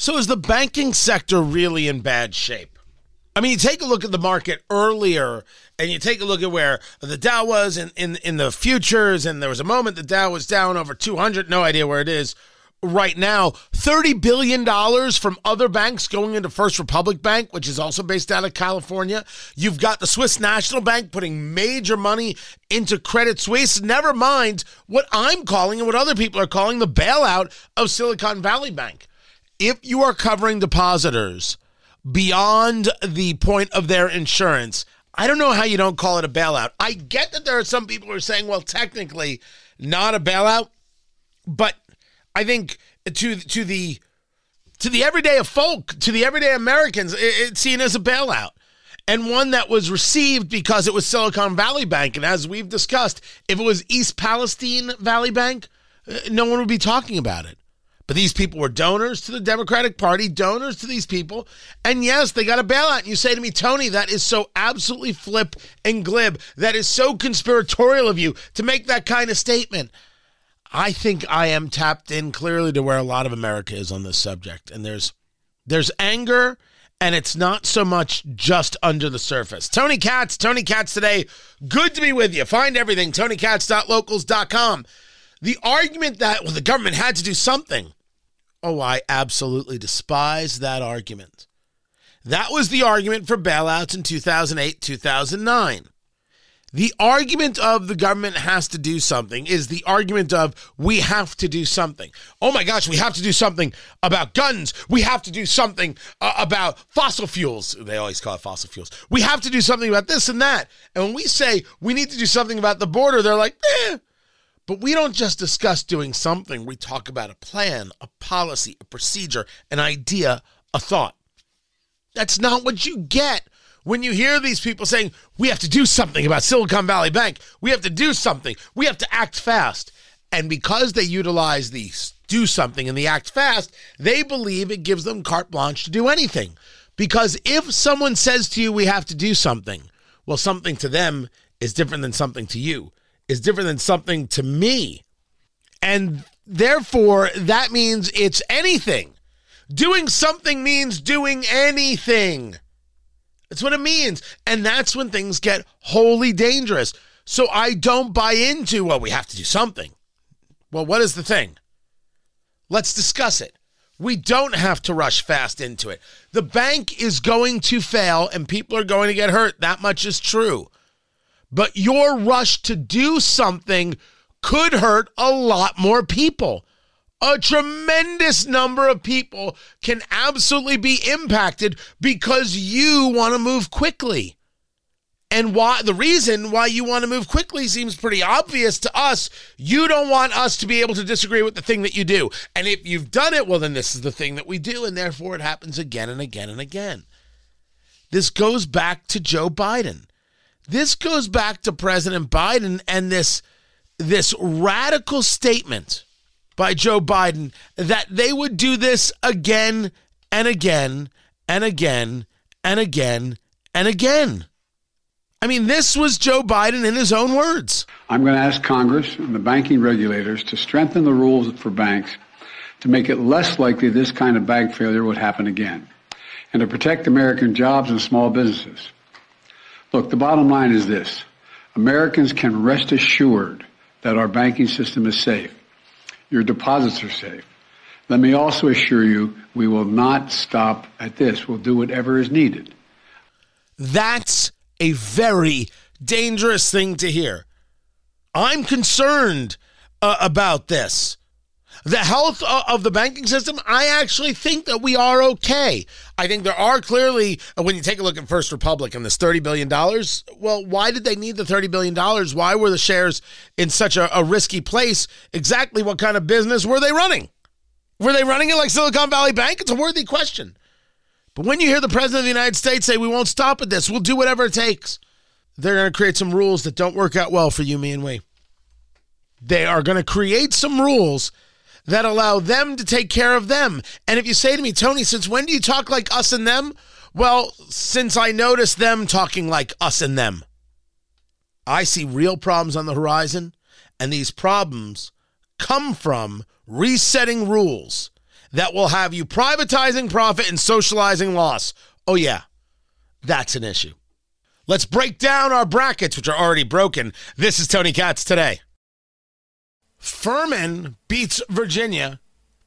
So is the banking sector really in bad shape? I mean, you take a look at the market earlier and you take a look at where the Dow was in, in, in the futures, and there was a moment the Dow was down over 200, no idea where it is right now. $30 billion from other banks going into First Republic Bank, which is also based out of California. You've got the Swiss National Bank putting major money into Credit Suisse. Never mind what I'm calling and what other people are calling the bailout of Silicon Valley Bank. If you are covering depositors, beyond the point of their insurance. I don't know how you don't call it a bailout. I get that there are some people who are saying, well, technically not a bailout, but I think to to the to the everyday folk, to the everyday Americans, it's seen as a bailout. And one that was received because it was Silicon Valley Bank. And as we've discussed, if it was East Palestine Valley Bank, uh, no one would be talking about it. But these people were donors to the Democratic Party, donors to these people. And yes, they got a bailout. And you say to me, Tony, that is so absolutely flip and glib. That is so conspiratorial of you to make that kind of statement. I think I am tapped in clearly to where a lot of America is on this subject. And there's there's anger and it's not so much just under the surface. Tony Katz, Tony Katz today. Good to be with you. Find everything, tonykatz.locals.com. The argument that, well, the government had to do something. Oh, I absolutely despise that argument. That was the argument for bailouts in 2008, 2009. The argument of the government has to do something is the argument of we have to do something. Oh my gosh, we have to do something about guns. We have to do something uh, about fossil fuels. They always call it fossil fuels. We have to do something about this and that. And when we say we need to do something about the border, they're like, eh, but we don't just discuss doing something, we talk about a plan, a policy, a procedure, an idea, a thought. That's not what you get when you hear these people saying, we have to do something about Silicon Valley Bank. We have to do something. We have to act fast. And because they utilize the do something and the act fast, they believe it gives them carte blanche to do anything. Because if someone says to you, we have to do something, well, something to them is different than something to you is different than something to me. And therefore, that means it's anything. Doing something means doing anything. That's what it means. And that's when things get wholly dangerous. So I don't buy into, well, we have to do something. Well, what is the thing? Let's discuss it. We don't have to rush fast into it. The bank is going to fail and people are going to get hurt. That much is true. But your rush to do something could hurt a lot more people. A tremendous number of people can absolutely be impacted because you want to move quickly. And why the reason why you want to move quickly seems pretty obvious to us. You don't want us to be able to disagree with the thing that you do. And if you've done it, well, then this is the thing that we do. And therefore it happens again and again and again. This goes back to Joe Biden. This goes back to President Biden and this this radical statement by Joe Biden that they would do this again and again and again and again and again. I mean, this was Joe Biden in his own words. I'm going to ask Congress and the banking regulators to strengthen the rules for banks to make it less likely this kind of bank failure would happen again and to protect American jobs and small businesses. Look, the bottom line is this. Americans can rest assured that our banking system is safe. Your deposits are safe. Let me also assure you, we will not stop at this. We'll do whatever is needed. That's a very dangerous thing to hear. I'm concerned uh, about this the health of the banking system, I actually think that we are okay. I think there are clearly, uh, when you take a look at First Republic and this $30 billion, well, why did they need the $30 billion? Why were the shares in such a, a risky place? Exactly what kind of business were they running? Were they running it like Silicon Valley Bank? It's a worthy question. But when you hear the President of the United States say, we won't stop at this, we'll do whatever it takes, they're going to create some rules that don't work out well for you, me, and we. They are going to create some rules that allow them to take care of them. And if you say to me, Tony, since when do you talk like us and them? Well, since I noticed them talking like us and them. I see real problems on the horizon, and these problems come from resetting rules that will have you privatizing profit and socializing loss. Oh, yeah, that's an issue. Let's break down our brackets, which are already broken. This is Tony Katz today. Furman beats Virginia.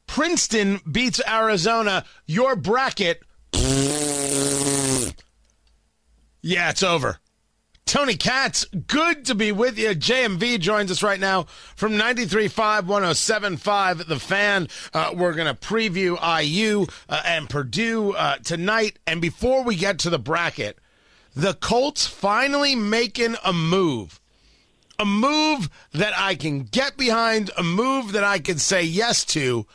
Princeton beats Arizona. Your bracket. Yeah, it's over. Tony Katz, good to be with you. JMV joins us right now from 93.5, 107.5. The fan. Uh, we're going to preview IU uh, and Purdue uh, tonight. And before we get to the bracket, the Colts finally making a move. A move that I can get behind, a move that I can say yes to.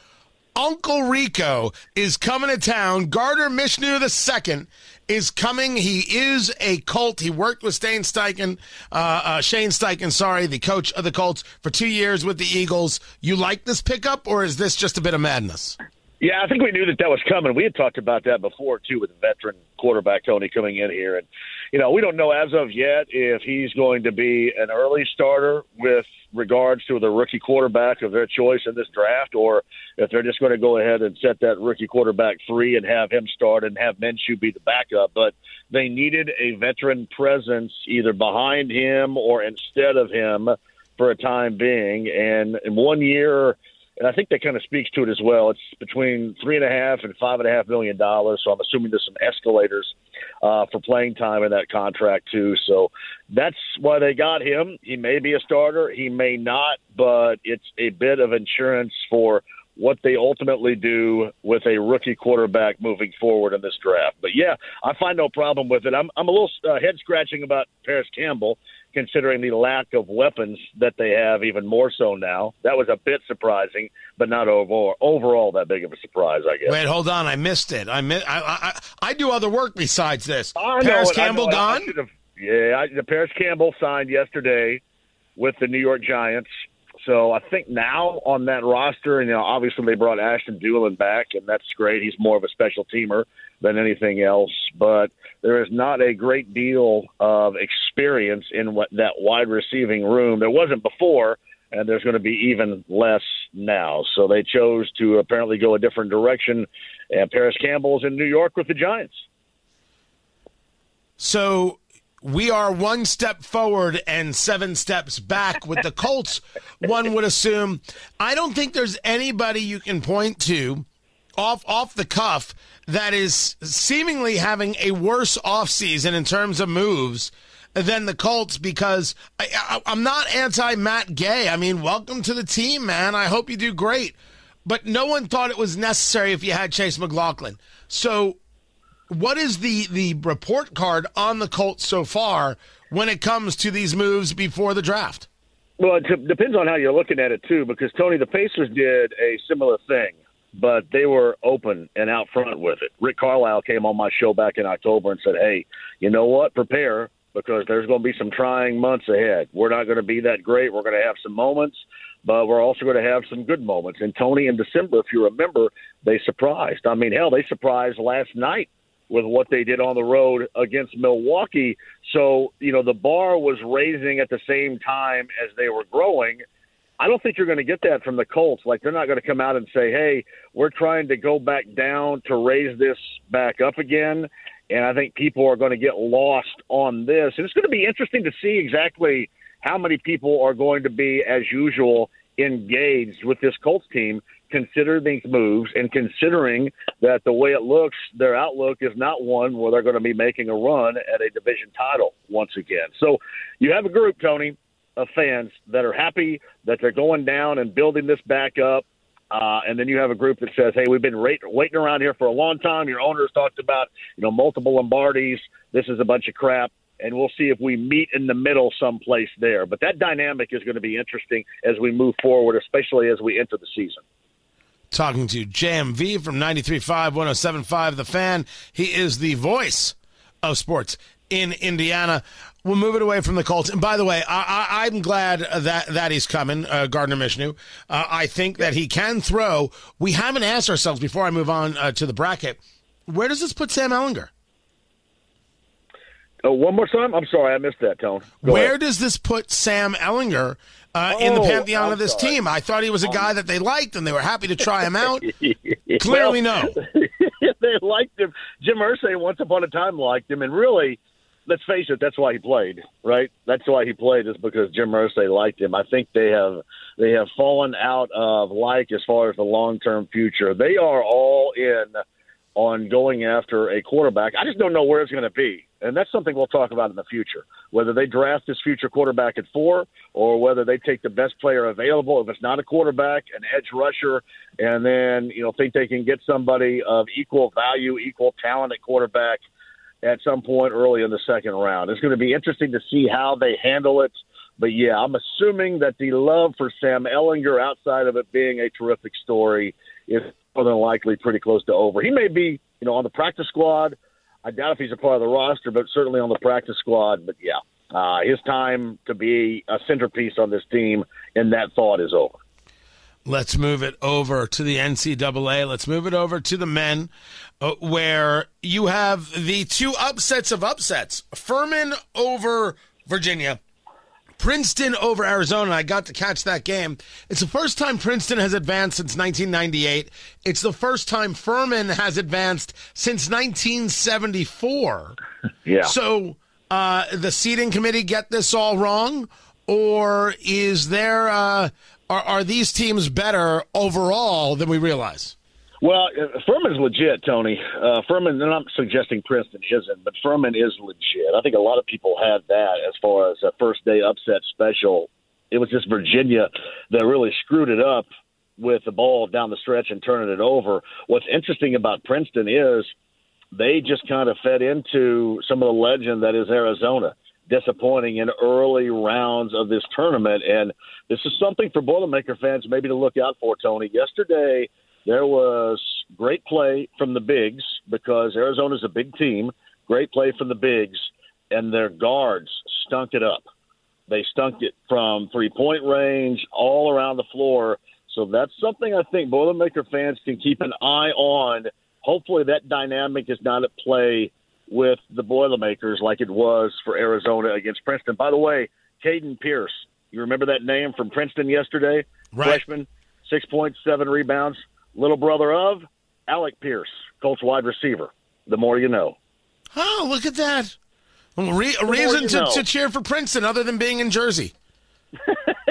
Uncle Rico is coming to town. Gardner Minshew II is coming. He is a Colt. He worked with Shane Steichen, uh, uh, Shane Steichen, sorry, the coach of the Colts for two years with the Eagles. You like this pickup, or is this just a bit of madness? Yeah, I think we knew that that was coming. We had talked about that before too, with veteran quarterback Tony coming in here, and you know we don't know as of yet if he's going to be an early starter with regards to the rookie quarterback of their choice in this draft, or if they're just going to go ahead and set that rookie quarterback free and have him start and have Minshew be the backup. But they needed a veteran presence either behind him or instead of him for a time being, and in one year and I think that kind of speaks to it as well. It's between three and a half and five and a half million dollars. So I'm assuming there's some escalators uh, for playing time in that contract too. So that's why they got him. He may be a starter, he may not, but it's a bit of insurance for what they ultimately do with a rookie quarterback moving forward in this draft. But yeah, I find no problem with it. I'm I'm a little uh, head scratching about Parris Campbell considering the lack of weapons that they have, even more so now. That was a bit surprising, but not overall, overall that big of a surprise, I guess. Wait, hold on. I missed it. I miss, I, I, I do other work besides this. I Parris it, Campbell gone? yeah, I, the Parris Campbell signed yesterday with the New York Giants. So I think now on that roster, and you know, obviously they brought Ashton Dulin back, and that's great. He's more of a special teamer than anything else. But there is not a great deal of experience in what that wide receiving room. There wasn't before, and there's going to be even less now. So they chose to apparently go a different direction. And Parris Campbell's in New York with the Giants. So we are one step forward and seven steps back with the Colts. one would assume. I don't think there's anybody you can point to off off the cuff that is seemingly having a worse offseason in terms of moves than the Colts because I, am not anti Matt Gay. I mean, welcome to the team, man. I hope you do great. But no one thought it was necessary if you had Chase McLaughlin. So, what is the the report card on the Colts so far when it comes to these moves before the draft? Well, it depends on how you're looking at it too, because Tony, the Pacers did a similar thing but they were open and out front with it. Rick Carlisle came on my show back in October and said, "Hey, you know what? Prepare because there's going to be some trying months ahead. We're not going to be that great. We're going to have some moments, but we're also going to have some good moments." And Tony, in December, if you remember, they surprised. I mean, hell, they surprised last night with what they did on the road against Milwaukee. So, you know, the bar was raising at the same time as they were growing I don't think you're going to get that from the Colts. Like they're not going to come out and say, "Hey, we're trying to go back down to raise this back up again." And I think people are going to get lost on this. And it's going to be interesting to see exactly how many people are going to be, as usual, engaged with this Colts team, considering these moves and considering that the way it looks, their outlook is not one where they're going to be making a run at a division title once again. So you have a group, Tony, of fans that are happy that they're going down and building this back up. Uh, and then you have a group that says, "Hey, we've been waiting around here for a long time. Your owners talked about, you know, multiple Lombardis. This is a bunch of crap." And we'll see if we meet in the middle someplace there. But that dynamic is going to be interesting as we move forward, especially as we enter the season. Talking to JMV from 93.5, 107.5, The Fan. He is the voice of sports in Indiana. We'll move it away from the Colts. And by the way, I, am glad that that he's coming, uh, Gardner Minshew. Uh, I think that he can throw. We haven't asked ourselves before I move on uh, to the bracket. Where does this put Sam Ehlinger? Oh, one more time. I'm sorry, I missed that, Tone. Go Where ahead. does this put Sam Ehlinger uh, in the Oh, pantheon I'm of this sorry. team. I thought he was a guy that they liked and they were happy to try him out. Clearly, no. they liked him. Jim Irsay once upon a time liked him, and really, let's face it, that's why he played, right? That's why he played is because Jim Irsay liked him. I think they have they have fallen out of like as far as the long term future. They are all in on going after a quarterback. I just don't know where it's going to be. And that's something we'll talk about in the future. Whether they draft this future quarterback at four or whether they take the best player available. If it's not a quarterback, an edge rusher, and then, you know, think they can get somebody of equal value, equal talent at quarterback at some point early in the second round. It's going to be interesting to see how they handle it. But yeah, I'm assuming that the love for Sam Ehlinger, outside of it being a terrific story, is more than likely pretty close to over. He may be, you know, on the practice squad. I doubt if he's a part of the roster, but certainly on the practice squad. But yeah, uh, his time to be a centerpiece on this team, and that thought is over. Let's move it over to the NCAA. Let's move it over to the men, uh, where you have the two upsets of upsets Furman over Virginia. Princeton over Arizona. I got to catch that game. It's the first time Princeton has advanced since 1998. It's the first time Furman has advanced since 1974. Yeah. So, uh, the seeding committee get this all wrong, or is there uh, are are these teams better overall than we realize? Well, uh, Furman's legit, Tony. Uh, Furman, and I'm suggesting Princeton isn't, but Furman is legit. I think a lot of people had that as far as a first day upset special. It was just Virginia that really screwed it up with the ball down the stretch and turning it over. What's interesting about Princeton is they just kind of fed into some of the legend that is Arizona. Disappointing in early rounds of this tournament. And this is something for Boilermaker fans maybe to look out for, Tony. Yesterday, there was great play from the bigs because Arizona's a big team. Great play from the bigs, and their guards stunk it up. They stunk it from three point range all around the floor. So that's something I think Boilermaker fans can keep an eye on. Hopefully, that dynamic is not at play with the Boilermakers like it was for Arizona against Princeton. By the way, Caden Pierce, you remember that name from Princeton yesterday? Right. Freshman, 6.7 rebounds little brother of Alec Pierce, Colts wide receiver. The more you know. Oh, look at that! Well, re- a reason to, know. to cheer for Princeton other than being in Jersey.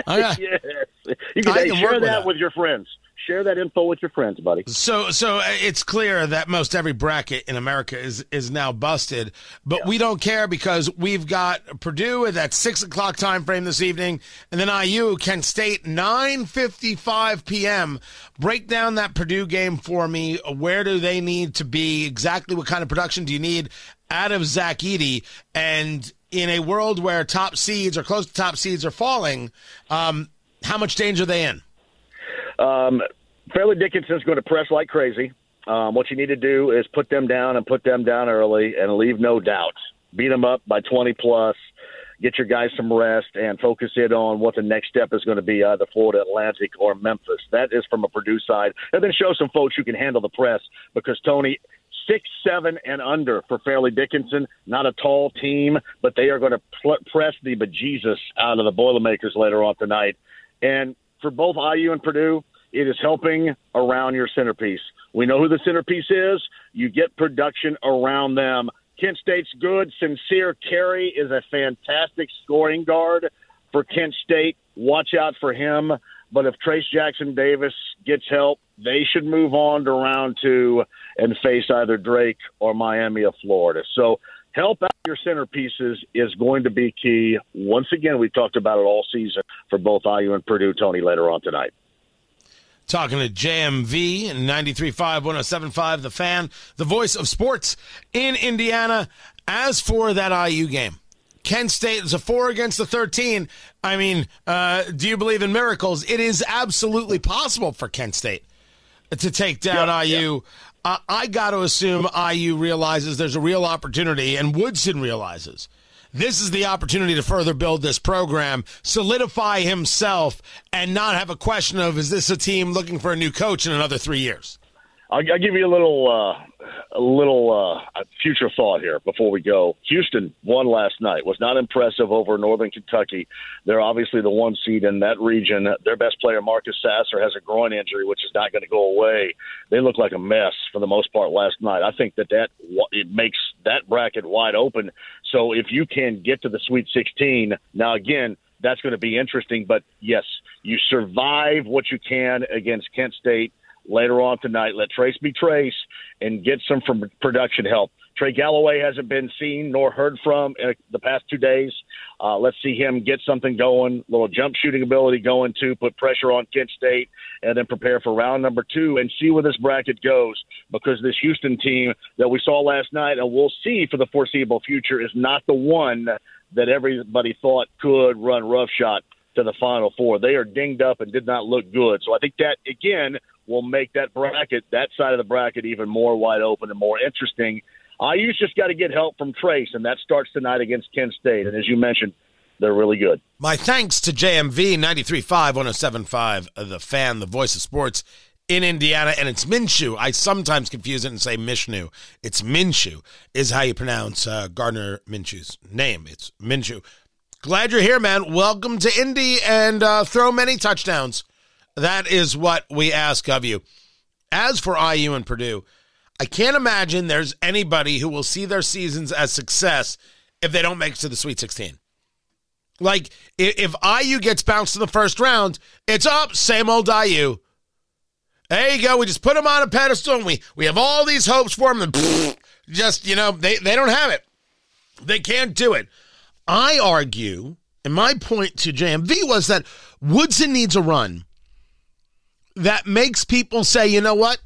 Okay. Yes, you can, I can share that, that. with your friends. Share that info with your friends, buddy. So, so uh, it's clear that most every bracket in America is is now busted, but we don't care because we've got Purdue at that six o'clock time frame this evening, and then IU Kent State nine fifty five p.m. Break down that Purdue game for me. Where do they need to be? Exactly what kind of production do you need out of Zach Edey? And in a world where top seeds or close to top seeds are falling, um, how much danger are they in? Um, Fairleigh Dickinson's going to press like crazy. Um, what you need to do is put them down and put them down early and leave no doubt. Beat them up by 20 plus. Get your guys some rest and focus in on what the next step is going to be, either Florida Atlantic or Memphis. That is from a Purdue side. And then show some folks who can handle the press because, Tony, six, seven, and under for Fairleigh Dickinson. Not a tall team, but they are going to pl- press the bejesus out of the Boilermakers later on tonight. And for both IU and Purdue, it is helping around your centerpiece. We know who the centerpiece is. You get production around them. Kent State's good. Sincere Carry is a fantastic scoring guard for Kent State. Watch out for him. But if Trace Jackson Davis gets help, they should move on to round two and face either Drake or Miami of Florida. So help out your centerpieces is going to be key. Once again, we've talked about it all season for both IU and Purdue, Tony, later on tonight. Talking to JMV and 93.5, 107.5, The Fan, the voice of sports in Indiana. As for that IU game, Kent State is a four against the 13. I mean, uh, do you believe in miracles? It is absolutely possible for Kent State to take down Yeah, IU. Uh, I got to assume IU realizes there's a real opportunity, and Woodson realizes this is the opportunity to further build this program, solidify himself, and not have a question of is this a team looking for a new coach in another three years? I'll, I'll give you a little uh, a little uh, future thought here before we go. Houston won last night. Was not impressive over Northern Kentucky. They're obviously the one seed in that region. Their best player, Marcus Sasser, has a groin injury, which is not going to go away. They look like a mess for the most part last night. I think that that it makes that bracket wide open. So if you can get to the Sweet 16, now again, that's going to be interesting. But yes, you survive what you can against Kent State later on tonight. Let Trace be Trace and get some from production help. Trey Galloway hasn't been seen nor heard from in the past two days. Uh, let's see him get something going, little jump shooting ability going to put pressure on Kent State, and then prepare for round number two and see where this bracket goes. Because this Houston team that we saw last night and we'll see for the foreseeable future is not the one that everybody thought could run roughshod to the Final Four. They are dinged up and did not look good. So I think that again will make that bracket, that side of the bracket, even more wide open and more interesting. IU's just got to get help from Trace, and that starts tonight against Kent State. And as you mentioned, they're really good. My thanks to JMV 93.5, 107.5, The Fan, the voice of sports in Indiana, and it's Minshew. I sometimes confuse it and say Mishnu. It's Minshew, is how you pronounce uh, Gardner Minshew's name. It's Minshew. Glad you're here, man. Welcome to Indy and uh, throw many touchdowns. That is what we ask of you. As for IU and Purdue, I can't imagine there's anybody who will see their seasons as success if they don't make it to the Sweet 16. Like, if IU gets bounced in the first round, it's up, same old IU. There you go. We just put them on a pedestal and we, we have all these hopes for them. And just, you know, they, they don't have it. They can't do it. I argue, and my point to JMV was that Woodson needs a run that makes people say, you know what?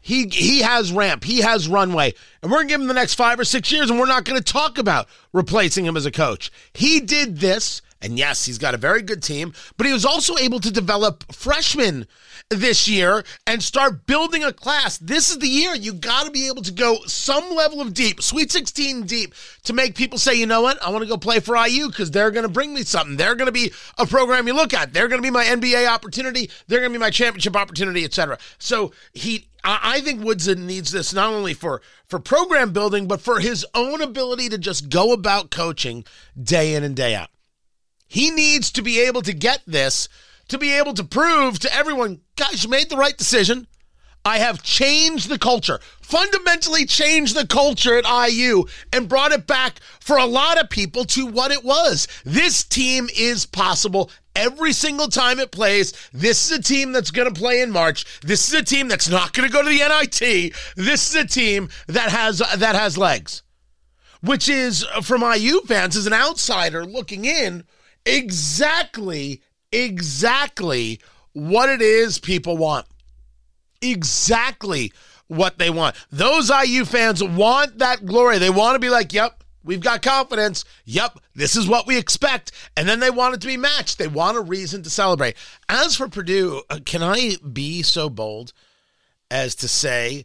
He he has ramp, he has runway, and we're gonna give him the next five or six years, and we're not gonna talk about replacing him as a coach. He did this, and yes, he's got a very good team, but he was also able to develop freshmen this year and start building a class. This is the year you got to be able to go some level of deep, Sweet 16 deep, to make people say, you know what, I want to go play for IU because they're going to bring me something. They're going to be a program you look at. They're going to be my NBA opportunity. They're going to be my championship opportunity, etc. So he. I think Woodson needs this not only for for program building, but for his own ability to just go about coaching day in and day out. He needs to be able to get this to be able to prove to everyone, guys, you made the right decision. I have changed the culture, fundamentally changed the culture at IU and brought it back for a lot of people to what it was. This team is possible every single time it plays. This is a team that's going to play in March. This is a team that's not going to go to the NIT. This is a team that has that has legs. Which is from IU fans as an outsider looking in exactly exactly what it is people want. Exactly what they want. Those IU fans want that glory. They want to be like, yep, we've got confidence. Yep, this is what we expect. And then they want it to be matched. They want a reason to celebrate. As for Purdue, uh, can I be so bold as to say,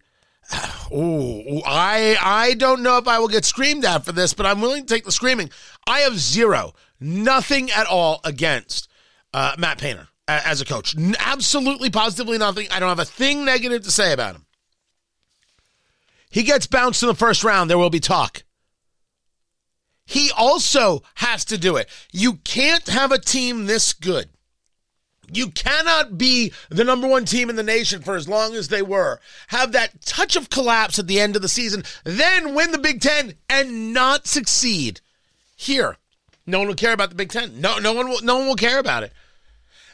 Oh, I I don't know if I will get screamed at for this, but I'm willing to take the screaming. I have zero, nothing at all against uh, Matt Painter as a coach. Absolutely, positively nothing. I don't have a thing negative to say about him. He gets bounced in the first round. There will be talk. He also has to do it. You can't have a team this good. You cannot be the number one team in the nation for as long as they were. Have that touch of collapse at the end of the season, then win the Big Ten and not succeed. Here, no one will care about the Big Ten. No, no one will. No one will care about it.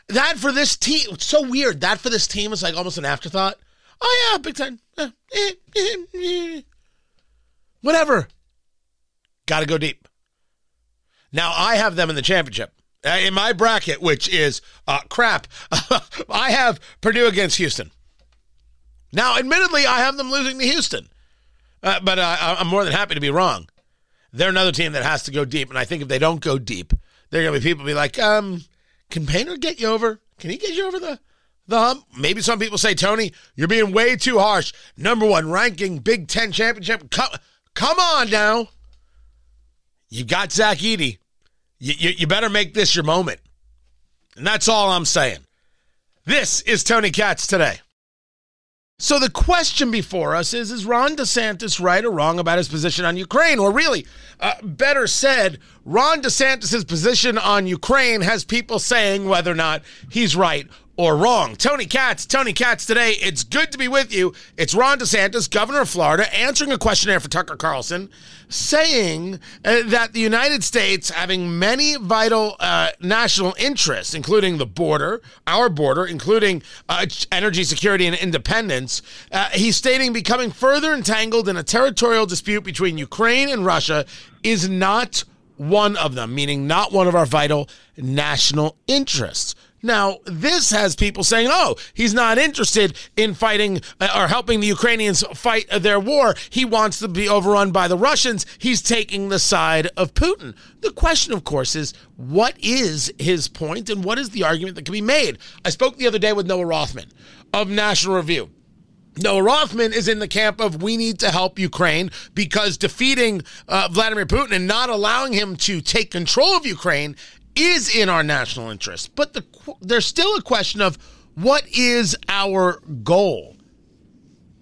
That for this team, it's so weird. That for this team is like almost an afterthought. Oh yeah, Big Ten. Whatever. Got to go deep. Now I have them in the championship uh, in my bracket, which is uh, crap. I have Purdue against Houston. Now, admittedly, I have them losing to Houston, uh, but uh, I'm more than happy to be wrong. They're another team that has to go deep, and I think if they don't go deep, there are gonna be people be like, um, can Painter get you over? Can he get you over the the hump? Maybe some people say, Tony, you're being way too harsh. Number one ranking, Big Ten championship. Come, come on now. You got Zach Edey. You, you, you better make this your moment. And that's all I'm saying. This is Tony Katz today. So the question before us is Is Ron DeSantis right or wrong about his position on Ukraine? Or really, uh, better said, Ron DeSantis' position on Ukraine has people saying whether or not he's right or wrong. Tony Katz, Tony Katz today. It's good to be with you. It's Ron DeSantis, governor of Florida, answering a questionnaire for Tucker Carlson, saying uh, that the United States, having many vital uh, national interests, including the border, our border, including uh, energy security and independence, uh, he's stating becoming further entangled in a territorial dispute between Ukraine and Russia is not one of them, meaning not one of our vital national interests. Now, this has people saying, oh, he's not interested in fighting uh, or helping the Ukrainians fight their war. He wants to be overrun by the Russians. He's taking the side of Putin. The question, of course, is what is his point and what is the argument that can be made? I spoke the other day with Noah Rothman of National Review. Noah Rothman is in the camp of we need to help Ukraine because defeating uh, Vladimir Putin and not allowing him to take control of Ukraine is in our national interest. But the, there's still a question of what is our goal?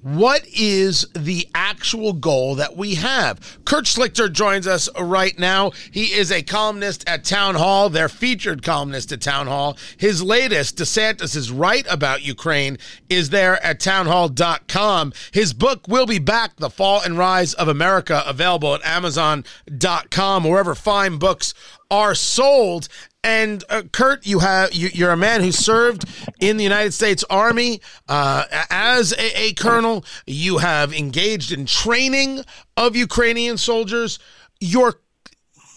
What is the actual goal that we have? Kurt Schlichter joins us right now. He is a columnist at Town Hall, their featured columnist at Town Hall. His latest, DeSantis is right about Ukraine, is there at townhall.com. His book will be back, The Fall and Rise of America, available at amazon.com, wherever fine books are sold. And uh, Kurt, you have you, are a man who served in the United States Army uh, as a, a, colonel. You have engaged in training of Ukrainian soldiers. Your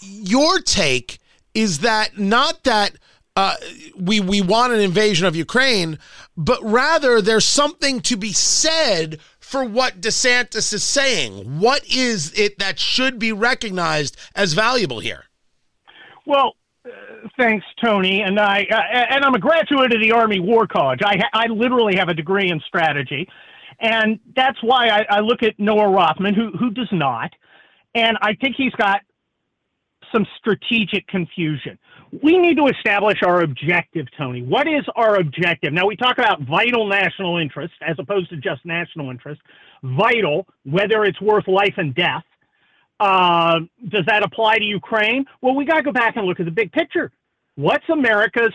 your take is that not that uh, we we want an invasion of Ukraine, but rather there's something to be said for what DeSantis is saying. What is it that should be recognized as valuable here? Well, uh, thanks, Tony. And I uh, and I'm a graduate of the Army War College. I I literally have a degree in strategy, and that's why I, I look at Noah Rothman, who who does not, and I think he's got some strategic confusion. We need to establish our objective, Tony. What is our objective? Now, we talk about vital national interest as opposed to just national interest. Vital, whether it's worth life and death, uh, does that apply to Ukraine? Well, we got to go back and look at the big picture. What's America's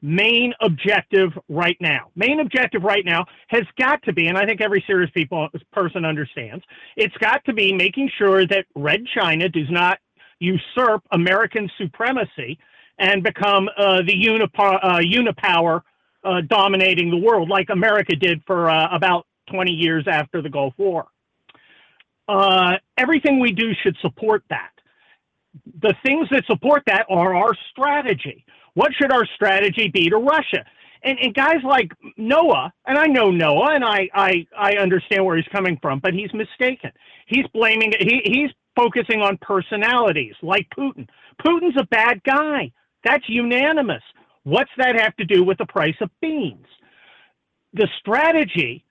main objective right now? Main objective right now has got to be, and I think every serious people person understands, it's got to be making sure that Red China does not usurp American supremacy and become uh, the unipower, uh, unipower uh, dominating the world, like America did for uh, about 20 years after the Gulf War uh, everything we do should support that. The things that support that are our strategy. What should our strategy be to Russia? And, and guys like Noah, and I know Noah, and I, I, I understand where he's coming from, but he's mistaken. He's blaming, he, he's focusing on personalities like Putin. Putin's a bad guy. That's unanimous. What's that have to do with the price of beans? The strategy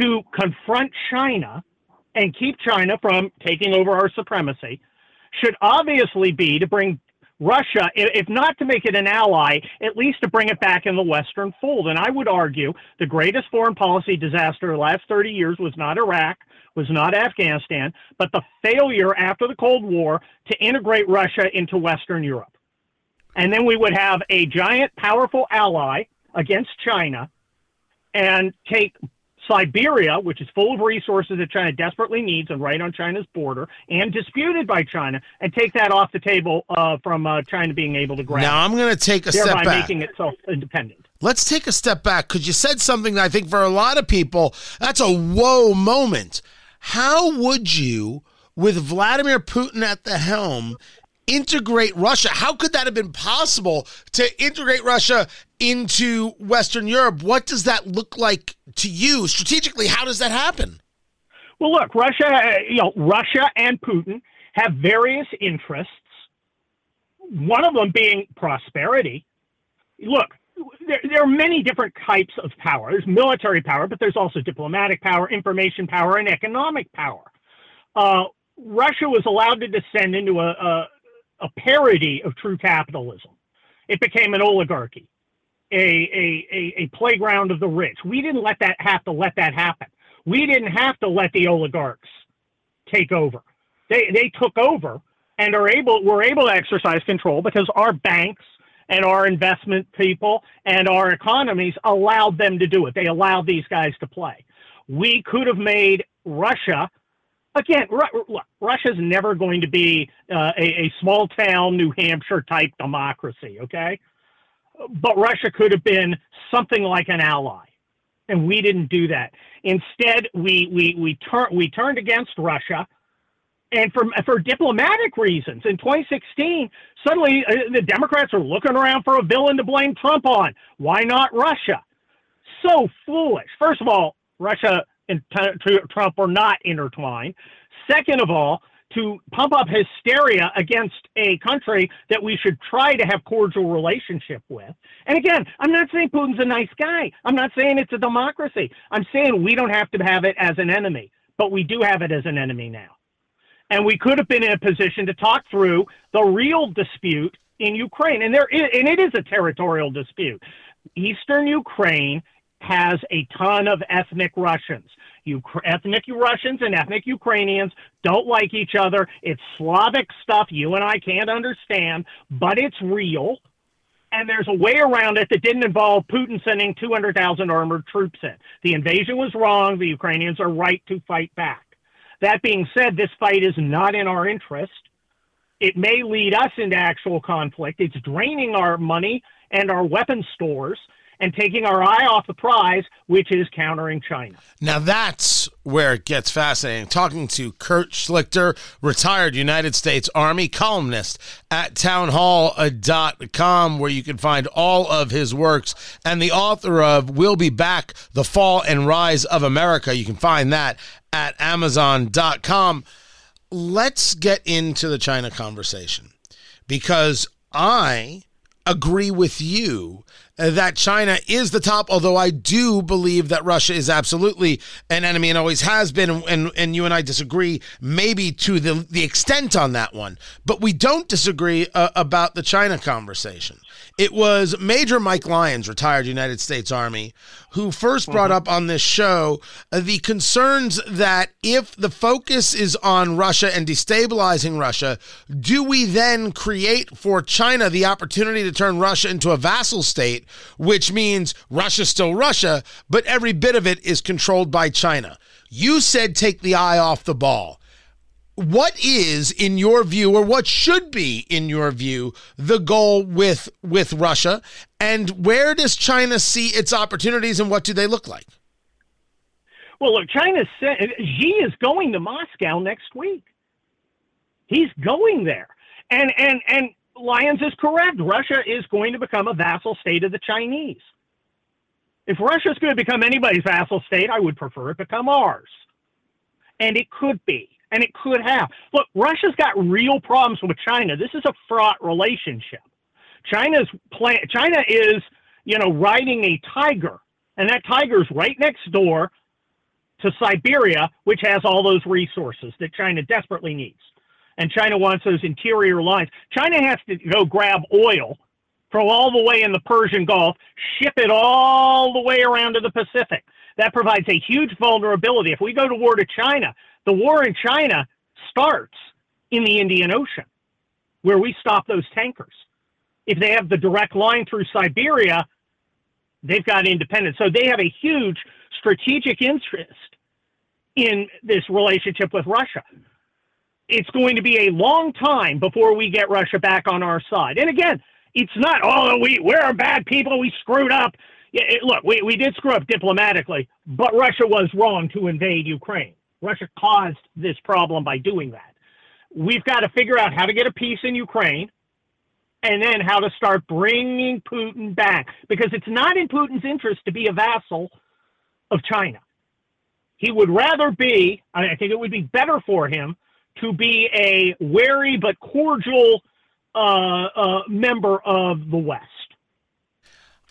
to confront China and keep China from taking over our supremacy should obviously be to bring Russia, if not to make it an ally, at least to bring it back in the Western fold. And I would argue the greatest foreign policy disaster of the last 30 years was not Iraq, was not Afghanistan, but the failure after the Cold War to integrate Russia into Western Europe. And then we would have a giant, powerful ally against China and take Siberia, which is full of resources that China desperately needs and right on China's border and disputed by China, and take that off the table uh, from uh, China being able to grab. Now I'm going to take a step back, making itself independent. Let's take a step back because you said something that I think for a lot of people that's a whoa moment. How would you, with Vladimir Putin at the helm, integrate Russia. How could that have been possible to integrate Russia into Western Europe? What does that look like to you strategically? How does that happen? Well, look, Russia, uh, you know, Russia and Putin have various interests. One of them being prosperity. Look, there, there, are many different types of power. There's military power, but there's also diplomatic power, information power, and economic power. Uh, Russia was allowed to descend into a, a, a parody of true capitalism. It became an oligarchy. a, a, a, a playground of the rich. We didn't let that have to let that happen. We didn't have to let the oligarchs take over. They they took over and are able were able to exercise control because our banks and our investment people and our economies allowed them to do it. They allowed these guys to play. We could have made Russia again. Ru- Russia's never going to be uh, a, a small town New Hampshire type democracy. Okay, but Russia could have been something like an ally, and we didn't do that. Instead, we we we turned we turned against Russia and for for diplomatic reasons. In 2016, suddenly uh, the Democrats are looking around for a villain to blame Trump on. Why not Russia? So foolish. First of all, Russia and t- Trump are not intertwined. Second of all, to pump up hysteria against a country that we should try to have cordial relationship with. And again, I'm not saying Putin's a nice guy. I'm not saying it's a democracy. I'm saying we don't have to have it as an enemy, but we do have it as an enemy now and we could have been in a position to talk through the real dispute in Ukraine. And there is, and it is a territorial dispute. Eastern Ukraine has a ton of ethnic Russians. ethnic Russians and ethnic Ukrainians don't like each other. It's Slavic stuff you and I can't understand, but it's real. And there's a way around it that didn't involve Putin sending 200,000 armored troops in. The invasion was wrong. The Ukrainians are right to fight back. That being said, this fight is not in our interest. It may lead us into actual conflict. It's draining our money and our weapon stores and taking our eye off the prize, which is countering China. Now that's where it gets fascinating. Talking to Kurt Schlichter, retired United States Army columnist at townhall.com, where you can find all of his works, and the author of We'll Be Back The Fall and Rise of America. You can find that at Amazon.com. Let's get into the China conversation because I agree with you that China is the top, although I do believe that Russia is absolutely an enemy and always has been. And, and you and I disagree, maybe to the, the extent on that one. But we don't disagree uh, about the China conversation. It was Major Mike Lyons, retired United States Army, who first brought mm-hmm. up on this show uh, the concerns that if the focus is on Russia and destabilizing Russia, do we then create for China the opportunity to turn Russia into a vassal state, which means Russia's still Russia, but every bit of it is controlled by China? You said take the eye off the ball what is in your view or what should be in your view the goal with with Russia? And where does China see its opportunities and what do they look like? Well look China said Xi is going to Moscow next week. He's going there. And and and Lyons is correct. Russia is going to become a vassal state of the Chinese. If Russia is going to become anybody's vassal state I would prefer it become ours. And it could be and it could have. Look, Russia's got real problems with China. This is a fraught relationship. China's plan. China is, you know, riding a tiger, and that tiger's right next door to Siberia, which has all those resources that China desperately needs. And China wants those interior lines. China has to go grab oil from all the way in the Persian Gulf, ship it all the way around to the Pacific. That provides a huge vulnerability. If we go to war to China, the war in China starts in the Indian Ocean, where we stop those tankers. If they have the direct line through Siberia, they've got independence. So they have a huge strategic interest in this relationship with Russia. It's going to be a long time before we get Russia back on our side. And again, it's not, oh, we, we're bad people, we screwed up. It, look, we, we did screw up diplomatically, but Russia was wrong to invade Ukraine. Russia caused this problem by doing that. We've got to figure out how to get a peace in Ukraine and then how to start bringing Putin back because it's not in Putin's interest to be a vassal of China. He would rather be, I think it would be better for him to be a wary but cordial uh, uh, member of the West.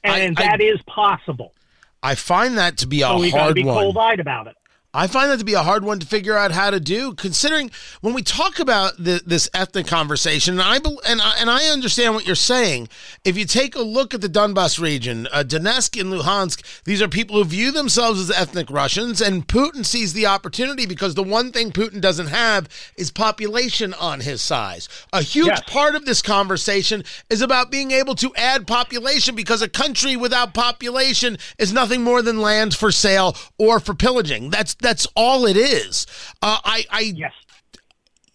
And I, I, that is possible. I find that to be a so hard be one. cold-eyed about it. I find that to be a hard one to figure out how to do, considering when we talk about the, this ethnic conversation, and I, and, I, and I understand what you're saying. If you take a look at the Donbass region, uh, Donetsk and Luhansk, these are people who view themselves as ethnic Russians, and Putin sees the opportunity because the one thing Putin doesn't have is population on his size. A huge yes. part of this conversation is about being able to add population because a country without population is nothing more than land for sale or for pillaging. That's that's all it is. Uh, I, I yes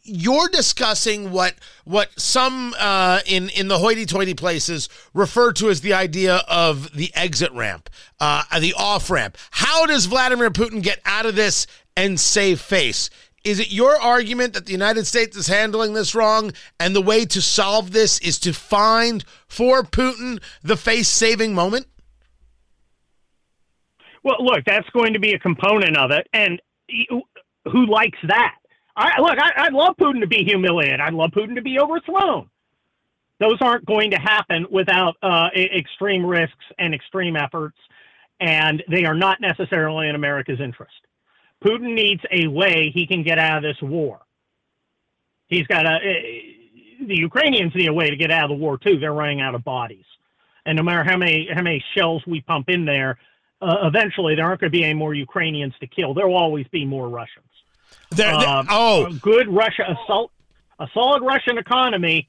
you're discussing what what some uh, in in the hoity-toity places refer to as the idea of the exit ramp, uh, the off ramp. How does Vladimir Putin get out of this and save face? Is it your argument that the United States is handling this wrong, and the way to solve this is to find for Putin the face-saving moment? Well, look, that's going to be a component of it, and who likes that? I look, I, I'd love Putin to be humiliated. I'd love Putin to be overthrown. Those aren't going to happen without uh, extreme risks and extreme efforts, and they are not necessarily in America's interest. Putin needs a way he can get out of this war. He's got a. The Ukrainians need a way to get out of the war too. They're running out of bodies, and no matter how many how many shells we pump in there, uh, eventually there aren't going to be any more Ukrainians to kill. There will always be more Russians. They're, they're, um, oh, good Russia assault, a solid Russian economy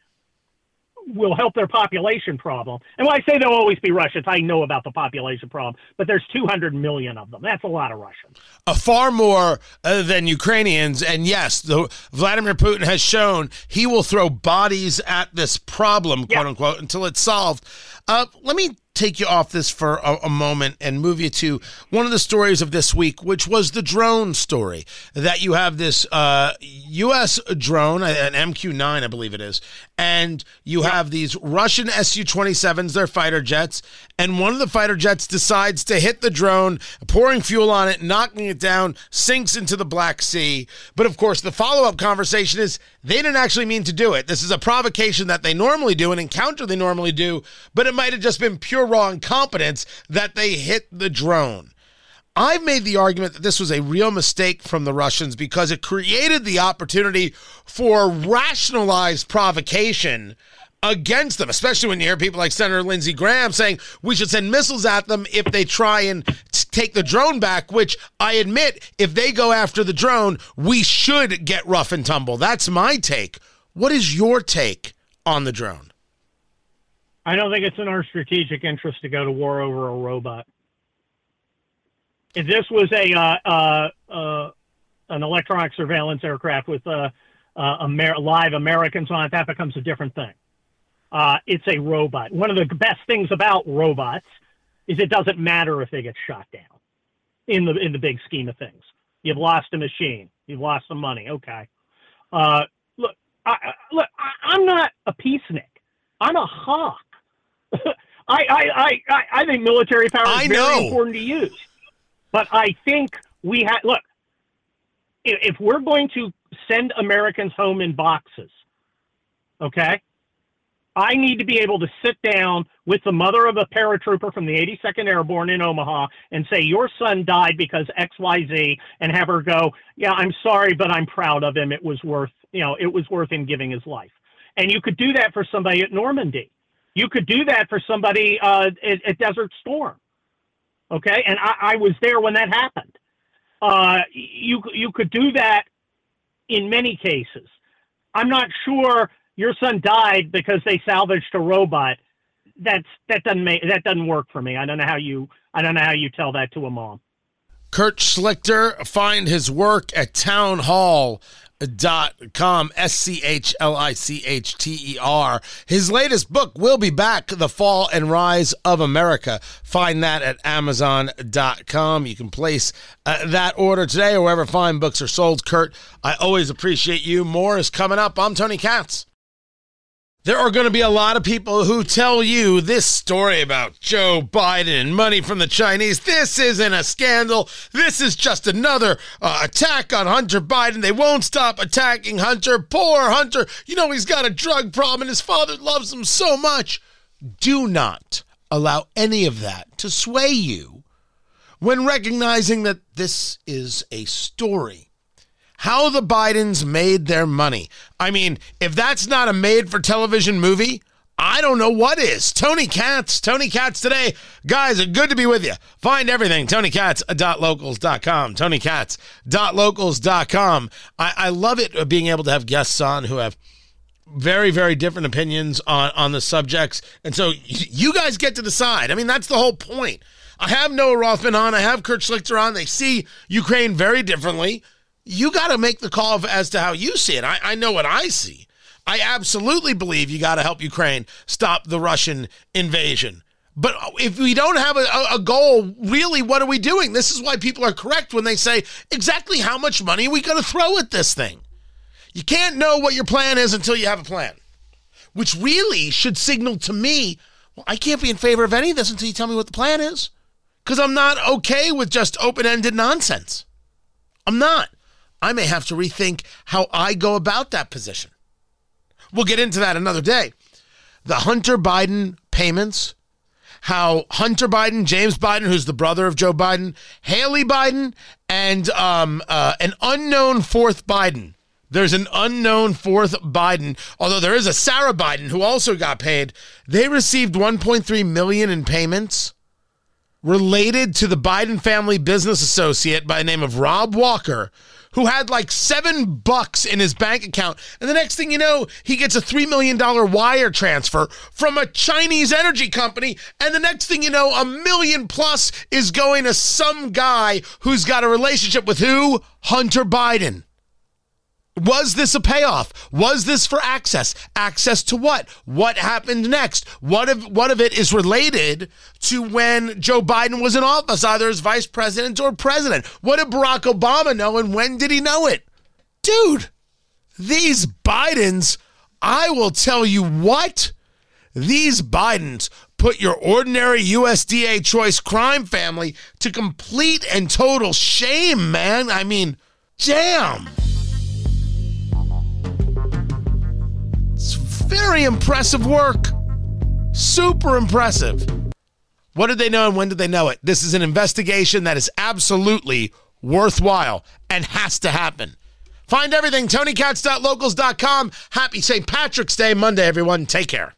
will help their population problem. And when I say there'll always be Russians, I know about the population problem, but there's 200 million of them. That's a lot of Russians. A far more uh, than Ukrainians. And yes, the, Vladimir Putin has shown he will throw bodies at this problem, quote unquote, until it's solved. Uh, let me take you off this for a, a, moment and move you to one of the stories of this week, which was the drone story. That you have this uh, U.S. drone, an MQ 9, I believe it is, and you have these Russian Su 27s, they're fighter jets, and one of the fighter jets decides to hit the drone, pouring fuel on it, knocking it down, sinks into the Black Sea. But of course, the follow up conversation is they didn't actually mean to do it. This is a provocation that they normally do, an encounter they normally do, but it might have just been pure raw incompetence that they hit the drone. I've made the argument that this was a real mistake from the Russians because it created the opportunity for rationalized provocation against them, especially when you hear people like Senator Lindsey Graham saying we should send missiles at them if they try and take the drone back, which I admit, if they go after the drone, we should get rough and tumble. That's my take. What is your take on the drone? I don't think it's in our strategic interest to go to war over a robot. If this was a uh, uh, uh, an electronic surveillance aircraft with uh, uh, Amer- live Americans on it, that becomes a different thing. Uh, it's a robot. One of the best things about robots is it doesn't matter if they get shot down. In the in the big scheme of things, you've lost a machine, you've lost some money. Okay, look, I, look, I, I'm not a peacenik. I'm a hawk. I, I, I, I think military power is very important to use. But I think we have, look, if we're going to send Americans home in boxes, okay, I need to be able to sit down with the mother of a paratrooper from the 82nd Airborne in Omaha and say, Your son died because XYZ, and have her go, Yeah, I'm sorry, but I'm proud of him. It was worth, you know, it was worth him giving his life. And you could do that for somebody at Normandy. You could do that for somebody uh, at, at, Desert Storm. Okay, and I, I, was there when that happened. Uh, you you could do that in many cases. I'm not sure your son died because they salvaged a robot. That's that doesn't make that doesn't work for me. I don't know how you I don't know how you tell that to a mom. Kurt Schlichter, find his work at Town Hall dot com S C H L I C H T E R. His latest book We'll Be Back, The Fall and Rise of America. Find that at Amazon.com. You can place uh, that order today or wherever fine books are sold. Kurt, I always appreciate you. More is coming up. I'm Tony Katz. There are going to be a lot of people who tell you this story about Joe Biden and money from the Chinese. This isn't a scandal. This is just another uh, attack on Hunter Biden. They won't stop attacking Hunter. Poor Hunter. You know, he's got a drug problem and his father loves him so much. Do not allow any of that to sway you when recognizing that this is a story. How the Bidens made their money. I mean, if that's not a made for television movie, I don't know what is. Tony Katz, Tony Katz today. Guys, good to be with you. Find everything, tonykatz.locals.com, tonykatz.locals.com. I, I love it uh, being able to have guests on who have very, very different opinions on, on the subjects. And so you guys get to decide. I mean, that's the whole point. I have Noah Rothman on. I have Kurt Schlichter on. They see Ukraine very differently. You got to make the call as to how you see it. I, I know what I see. I absolutely believe you got to help Ukraine stop the Russian invasion. But if we don't have a, a, goal, really, what are we doing? This is why people are correct when they say exactly how much money are we going to throw at this thing. You can't know what your plan is until you have a plan, which really should signal to me, well, I can't be in favor of any of this until you tell me what the plan is, because I'm not okay with just open ended nonsense. I'm not. I may have to rethink how I go about that position. We'll get into that another day. The Hunter Biden payments, how Hunter Biden, James Biden, who's the brother of Joe Biden, Hallie Biden, and um, uh, an unknown fourth Biden. There's an unknown fourth Biden, although there is a Sara Biden who also got paid. They received 1.3 million in payments related to the Biden family business associate by the name of Rob Walker, who had like seven bucks in his bank account. And the next thing you know, he gets a $3 million wire transfer from a Chinese energy company. And the next thing you know, a million plus is going to some guy who's got a relationship with who? Hunter Biden. Was this a payoff? Was this for access? Access to what? What happened next? What of what of it is related to when Joe Biden was in office, either as vice president or president? What did Barack Obama know and when did he know it? Dude, these Bidens, I will tell you what, these Bidens put your ordinary USDA choice crime family to complete and total shame, man. I mean, damn. Very impressive work. Super impressive. What did they know and when did they know it? This is an investigation that is absolutely worthwhile and has to happen. Find everything, TonyKatz.locals.com. Happy St. Patrick's Day Monday, everyone. Take care.